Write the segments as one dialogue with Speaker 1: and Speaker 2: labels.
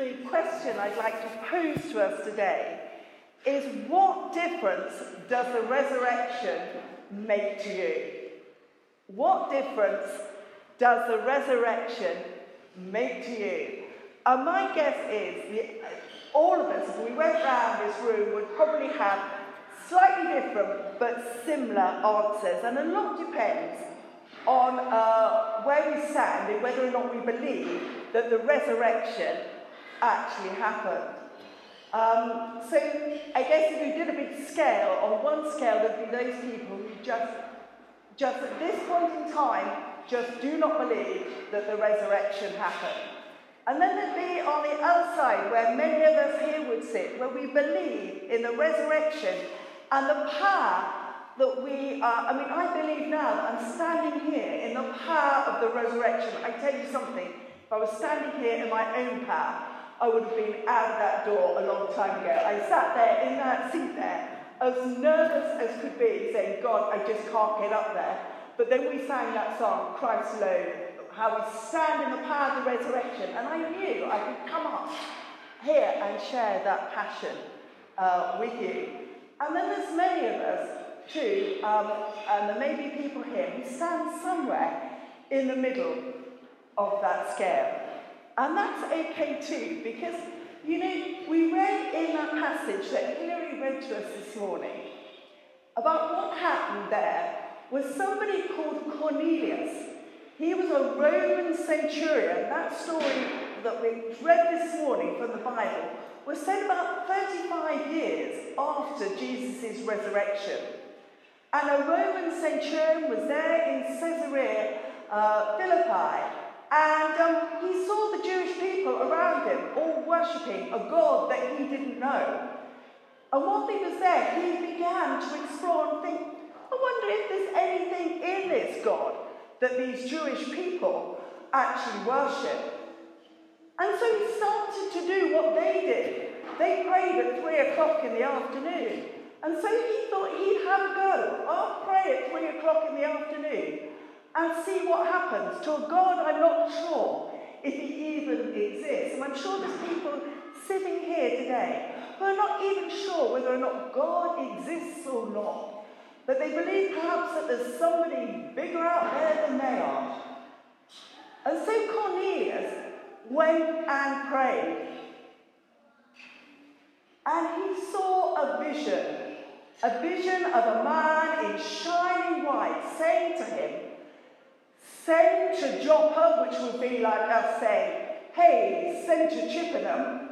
Speaker 1: the question I'd like to pose to us today is what difference does the resurrection make to you? What difference does the resurrection make to you? And my guess is all of us, if we went round this room, would probably have slightly different but similar answers. And a lot depends on uh, where we stand and whether or not we believe that the resurrection actually happened. Um, so I guess if we did a big scale, on one scale there'd be those people who just, just at this point in time, just do not believe that the resurrection happened. And then there'd be on the other side where many of us here would sit, where we believe in the resurrection and the power that we are. I mean, I believe now that I'm standing here in the power of the resurrection. I tell you something, if I was standing here in my own power, I would have been out of that door a long time ago. I sat there in that seat there, as nervous as could be, saying, God, I just can't get up there. But then we sang that song, Christ alone, how we stand in the power of the resurrection. And I knew I could come up here and share that passion uh, with you. And then there's many of us, too, um, and there may be people here who stand somewhere in the middle of that scale. And that's okay too, because, you know, we read in that passage that Hilary read to us this morning about what happened there was somebody called Cornelius. He was a Roman centurion. That story that we read this morning from the Bible was said about 35 years after Jesus' resurrection. And a Roman centurion was there in Caesarea uh, Philippi and um, he saw the Jewish people around him all worshipping a God that he didn't know. And while he was there, he began to explore and think, I wonder if there's anything in this God that these Jewish people actually worship. And so he started to do what they did. They prayed at three o'clock in the afternoon. And so he thought he'd have a go. I'll pray at three o'clock in the afternoon and see what happens to a God I'm not sure if he even exists. And I'm sure there's people sitting here today who are not even sure whether or not God exists or not. But they believe perhaps that there's somebody bigger out there than they are. And so Cornelius went and prayed. And he saw a vision, a vision of a man in shining white saying to him, Send to Joppa, which would be like us saying, hey, send to Chippenham.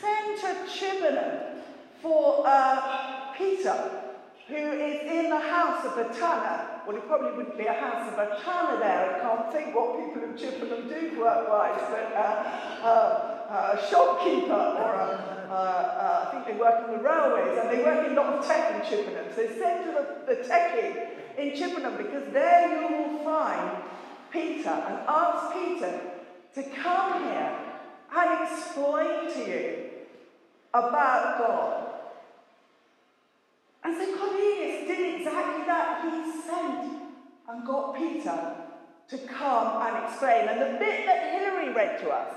Speaker 1: send to Chippenham for uh, Peter, who is in the house of a tanner. Well, it probably wouldn't be a house of a tanner there. I can't think what people in Chippenham do work-wise, but uh, uh, a shopkeeper or a, uh, uh, I think they work in the railways and they work in a lot of tech in Chippenham. So send to the, the techie in Chippenham because there you will find Peter and ask Peter to come here and explain to you about God. And so Cornelius did exactly that. He sent and got Peter to come and explain. And the bit that Hilary read to us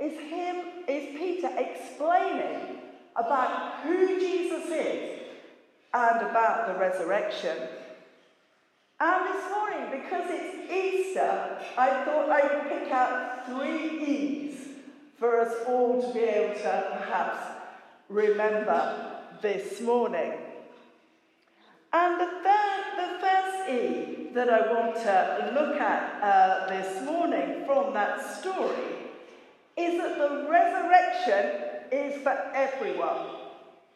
Speaker 1: is him, is Peter explaining about who Jesus is and about the resurrection. And this morning, because it's Easter, I thought I would pick out three E's for us all to be able to perhaps remember this morning. And the, third, the first E that I want to look at uh, this morning from that story is that the resurrection is for everyone.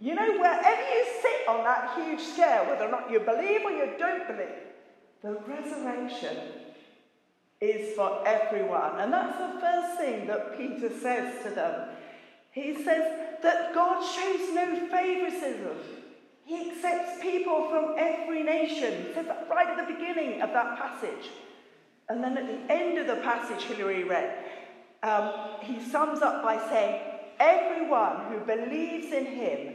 Speaker 1: You know, wherever you sit on that huge scale, whether or not you believe or you don't believe, the resurrection is for everyone. And that's the first thing that Peter says to them. He says that God shows no favoritism. He accepts people from every nation. He says that right at the beginning of that passage. And then at the end of the passage Hilary read, um, he sums up by saying, Everyone who believes in him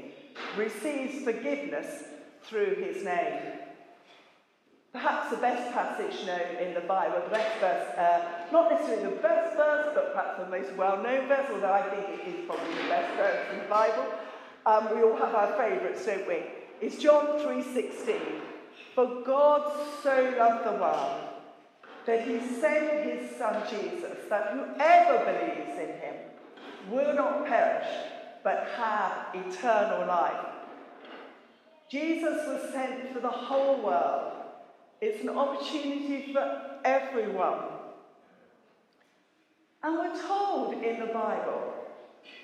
Speaker 1: receives forgiveness through his name. Perhaps the best passage known in the Bible, the best verse, uh, not necessarily the best verse, but perhaps the most well-known verse, although I think it is probably the best verse in the Bible. Um, we all have our favourites, don't we? It's John 3.16. For God so loved the world that he sent his son Jesus, that whoever believes in him will not perish, but have eternal life. Jesus was sent for the whole world it's an opportunity for everyone. And we're told in the Bible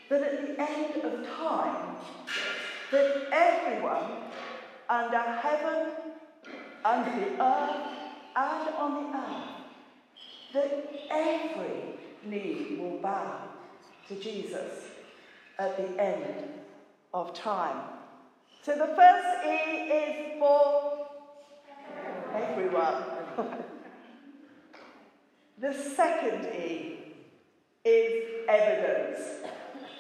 Speaker 1: that at the end of time, that everyone under heaven, under the earth, and on the earth, that every knee will bow to Jesus at the end of time. So the first E is for everyone. the second E is evidence.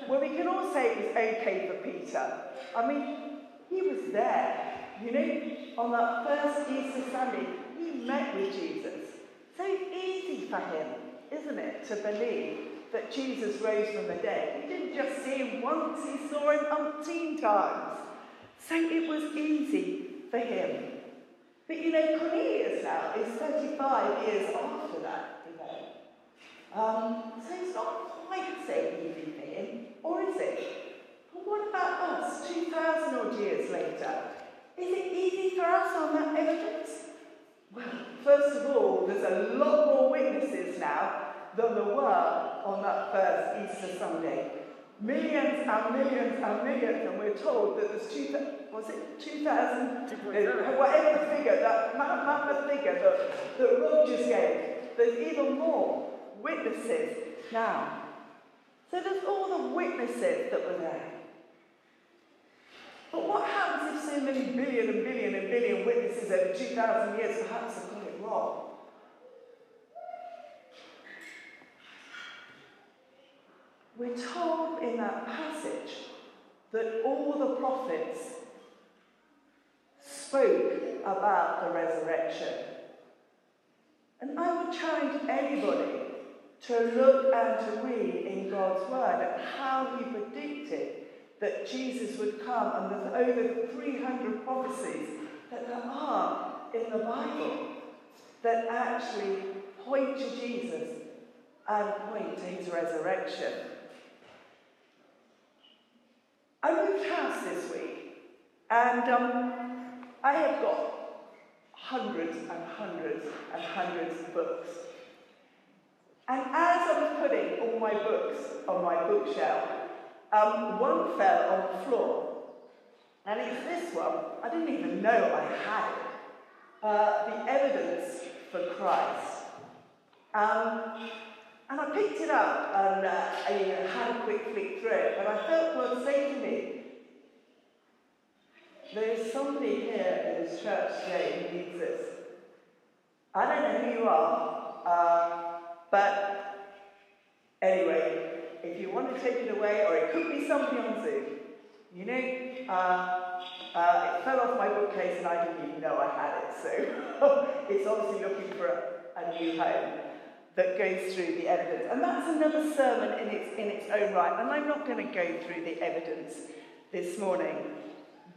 Speaker 1: Well, we can all say it was okay for Peter. I mean, he was there. You know, on that first Easter Sunday, he met with Jesus. So easy for him, isn't it, to believe that Jesus rose from the dead. He didn't just see him once, he saw him umpteen times. So it was easy for him. But you know, Cornelius now is 35 years after that event. Um, so it's not quite easy for him, or is it? But what about us, 2,000 odd years later? Is it easy for us on that evidence? Well, first of all, there's a lot more witnesses now than there were on that first Easter Sunday. Millions and millions and millions, and we're told that there's two, was it 2,000? Whatever the figure, that mammoth figure that, that just gave, there's even more witnesses now. So there's all the witnesses that were there. But what happens if so many billion and billion and billion witnesses over 2,000 years perhaps have it wrong? We're told in that passage that all the prophets spoke about the resurrection. And I would challenge anybody to look and to read in God's word at how he predicted that Jesus would come. And there's over 300 prophecies that there are in the Bible that actually point to Jesus and point to his resurrection. I house this week, and um, I have got hundreds and hundreds and hundreds of books. And as I was putting all my books on my bookshelf, um, one fell on the floor. And it's this one. I didn't even know I had it. Uh, the Evidence for Christ. Um, and I picked it up and uh, I had a quick flick through it, and I felt God say to me, there is somebody here in this church today who needs this. I don't know who you are, uh, but anyway, if you want to take it away, or it could be somebody on Zoom, you know, uh, uh, it fell off my bookcase and I didn't even know I had it, so it's obviously looking for a, a new home that goes through the evidence. And that's another sermon in its, in its own right. And I'm not going to go through the evidence this morning,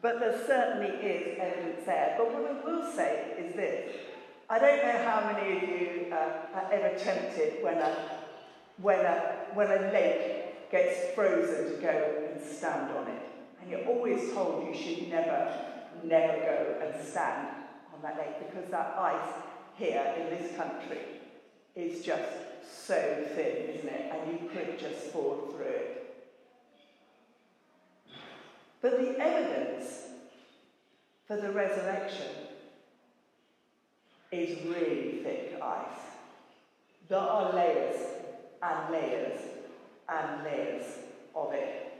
Speaker 1: but there certainly is evidence there. But what I will say is this. I don't know how many of you uh, are ever tempted when a, when, a, when a lake gets frozen to go and stand on it. And you're always told you should never, never go and stand on that lake because that ice here in this country is just so thin, isn't it? And you could just fall through it. But the evidence for the resurrection is really thick ice. There are layers and layers and layers of it.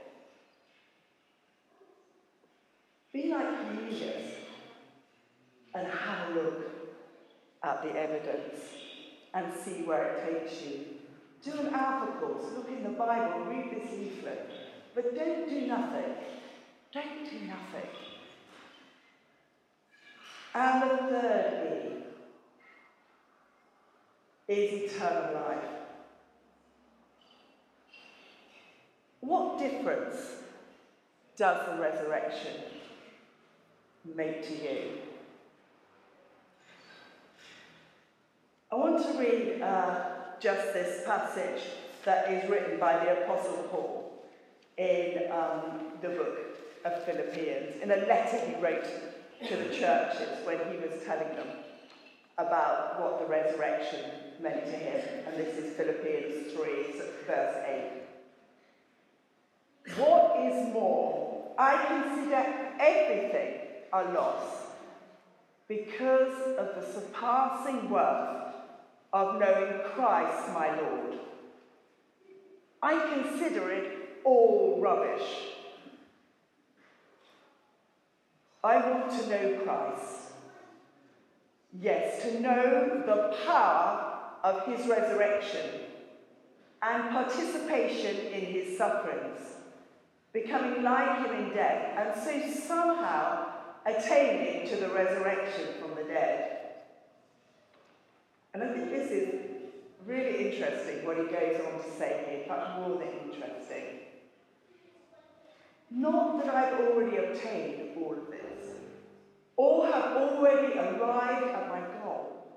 Speaker 1: Be like Cornelius and have a look at the evidence and see where it takes you. Do an alpha course, look in the Bible, read this leaflet, but don't do nothing. Don't do nothing. And the third E is eternal life. What difference does the resurrection make to you? I want to read uh, just this passage that is written by the Apostle Paul in um, the book of Philippians, in a letter he wrote to the churches when he was telling them about what the resurrection meant to him. And this is Philippians 3, verse 8. What is more, I consider everything a loss because of the surpassing worth of knowing Christ my Lord. I consider it all rubbish. I want to know Christ. Yes, to know the power of his resurrection and participation in his sufferings, becoming like him in death, and so somehow attaining to the resurrection from the dead. And I think this is really interesting what he goes on to say here, but more than interesting. Not that I've already obtained all of this, or have already arrived at my goal,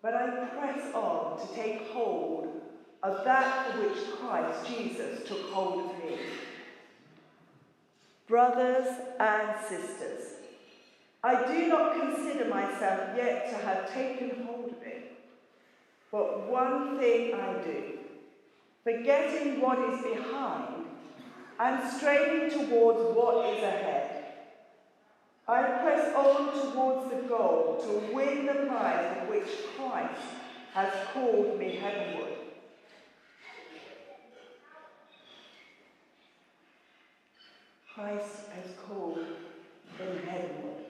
Speaker 1: but I press on to take hold of that for which Christ Jesus took hold of me. Brothers and sisters, I do not consider myself yet to have taken hold of it, but one thing I do, forgetting what is behind and straining towards what is ahead. I press on towards the goal to win the prize for which Christ has called me heavenward. Christ has called him heavenward.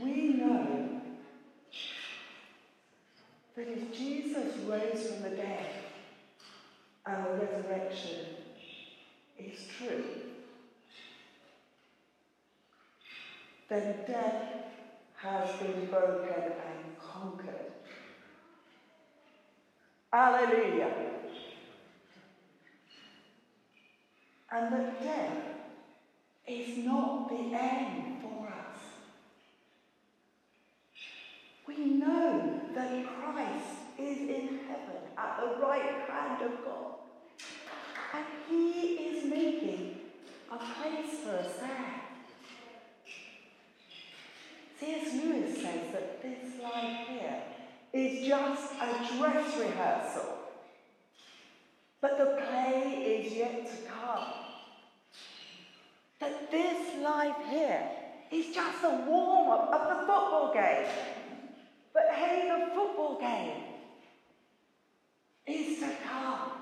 Speaker 1: We know that if Jesus rose from the dead our resurrection is true, then death has been broken and conquered. Alleluia. And that death is not the end for us. We know that Christ is in heaven at the right hand of God. And he is making a place for us there. C.S. Lewis says that this life here is just a dress rehearsal. But the play is yet to come. That this life here is just a warm up of the football game. But hey, the football game is to come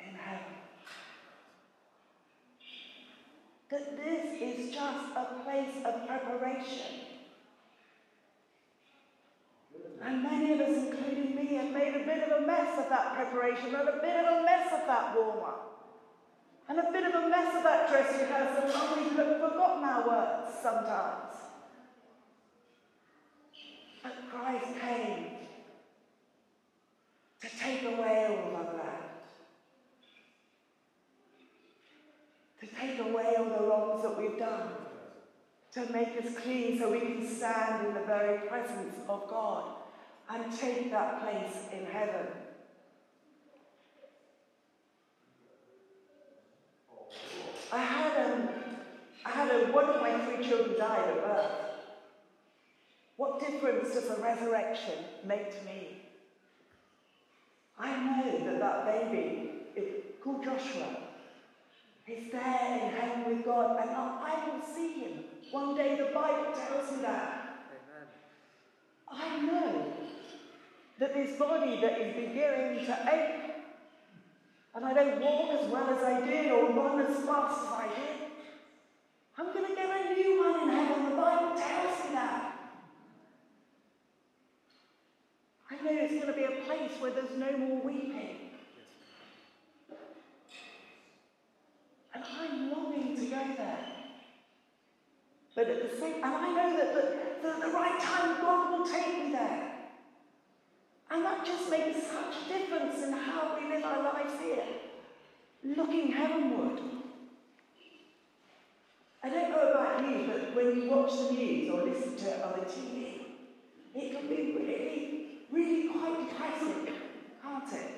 Speaker 1: in heaven. That this is just a place of preparation. And many of us, including me, have made a bit of a mess of that preparation and a bit of a mess of that warm up. And a bit of a mess of that dress rehearsal, and we've forgotten our words sometimes. But Christ came to take away all of that. To take away all the that we've done. To make us clean so we can stand in the very presence of God and take that place in heaven. I had, um, I had a, one of my three children died at birth. What difference does a resurrection make to me? I know that that baby, called Joshua, is there in with God, and I will see him. One day the Bible tells me that. Amen. I know that this body that is beginning to ache, and I don't walk as well as I did or run as fast as I did, I'm going to get a new one in heaven. The Bible tells me that. I know it's going to be a place where there's no more weeping. And I'm longing to go there. But at the same, and I know that the, at the right time God will take me there. And that just makes such a difference in how we live our lives here, looking heavenward. I don't know about you, but when you watch the news or listen to it on the TV, it can be really, really quite depressing, can't it?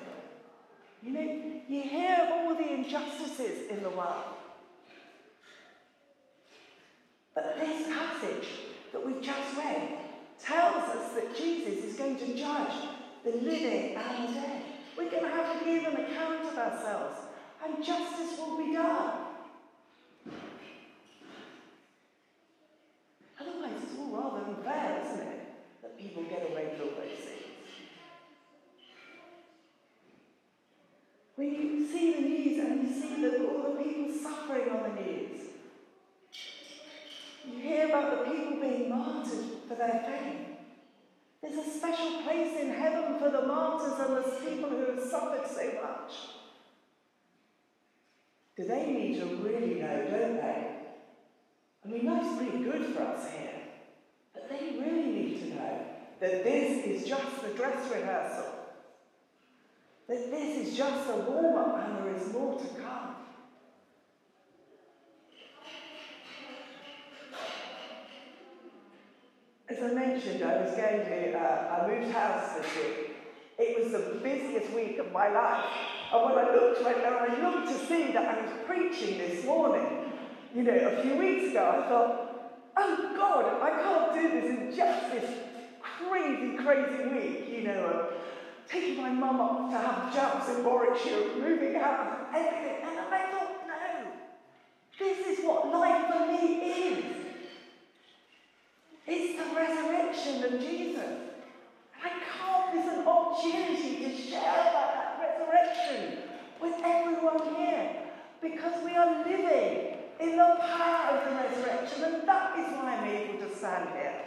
Speaker 1: You know, you hear of all the injustices in the world. But this passage that we've just read tells us that Jesus is going to judge the living and the dead. We're going to have to give an account of ourselves, and justice will be done. Otherwise, it's all rather unfair, isn't it? That people get away with all those things. When you see the news and you see the, all the people suffering on the news, you hear about the people being martyred for their faith. There's a special place in heaven for the martyrs and the people who have suffered so much. Do they need to really know, don't they? I mean, that's pretty good for us here. But they really need to know that this is just the dress rehearsal. That this is just a warm up and there is more to come. As I mentioned, I was going to, uh, I moved house this week. It was the busiest week of my life. And when I looked, when I looked to see that I was preaching this morning, you know, a few weeks ago, I thought, oh God, I can't do this in just this crazy, crazy week, you know, of taking my mum up to have jumps in Warwickshire, moving out, everything. And I thought, no, this is what life for me is. It's the resurrection of Jesus. And I can't miss an opportunity to share about that resurrection with everyone here because we are living in the power of the resurrection, and that is why I'm able to stand here.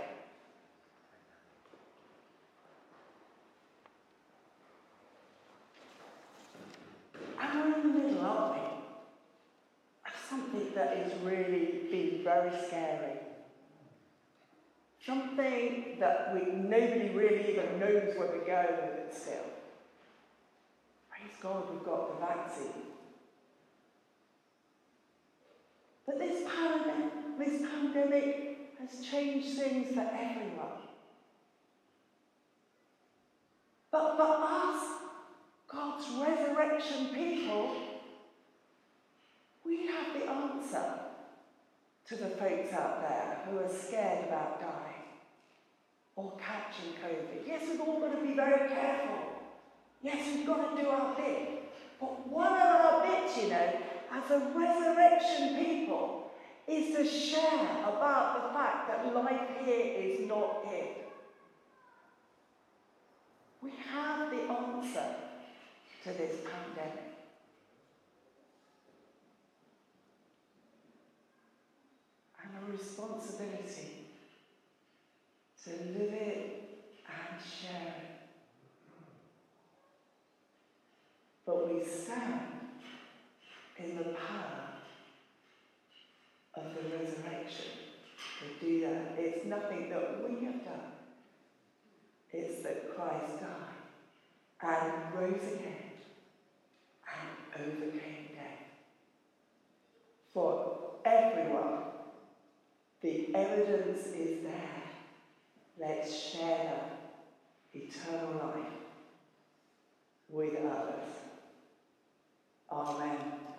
Speaker 1: And we're in the middle, aren't we? Of something that is really been very scary. Something that we, nobody really even knows where we're going with it still. Praise God, we've got the vaccine. But this pandemic, this pandemic has changed things for everyone. But for us, God's resurrection people, we have the answer to the folks out there who are scared about dying or catching COVID. Yes, we've all got to be very careful. Yes, we've got to do our bit. But one of our bits, you know, as a resurrection people, is to share about the fact that life here is not it. We have the answer to this pandemic. And a responsibility to live it and share it. But we stand in the power of the resurrection to do that. It's nothing that we have done. It's that Christ died and rose again and overcame death. For everyone, the evidence is there. Let's share that eternal life with others. Amen.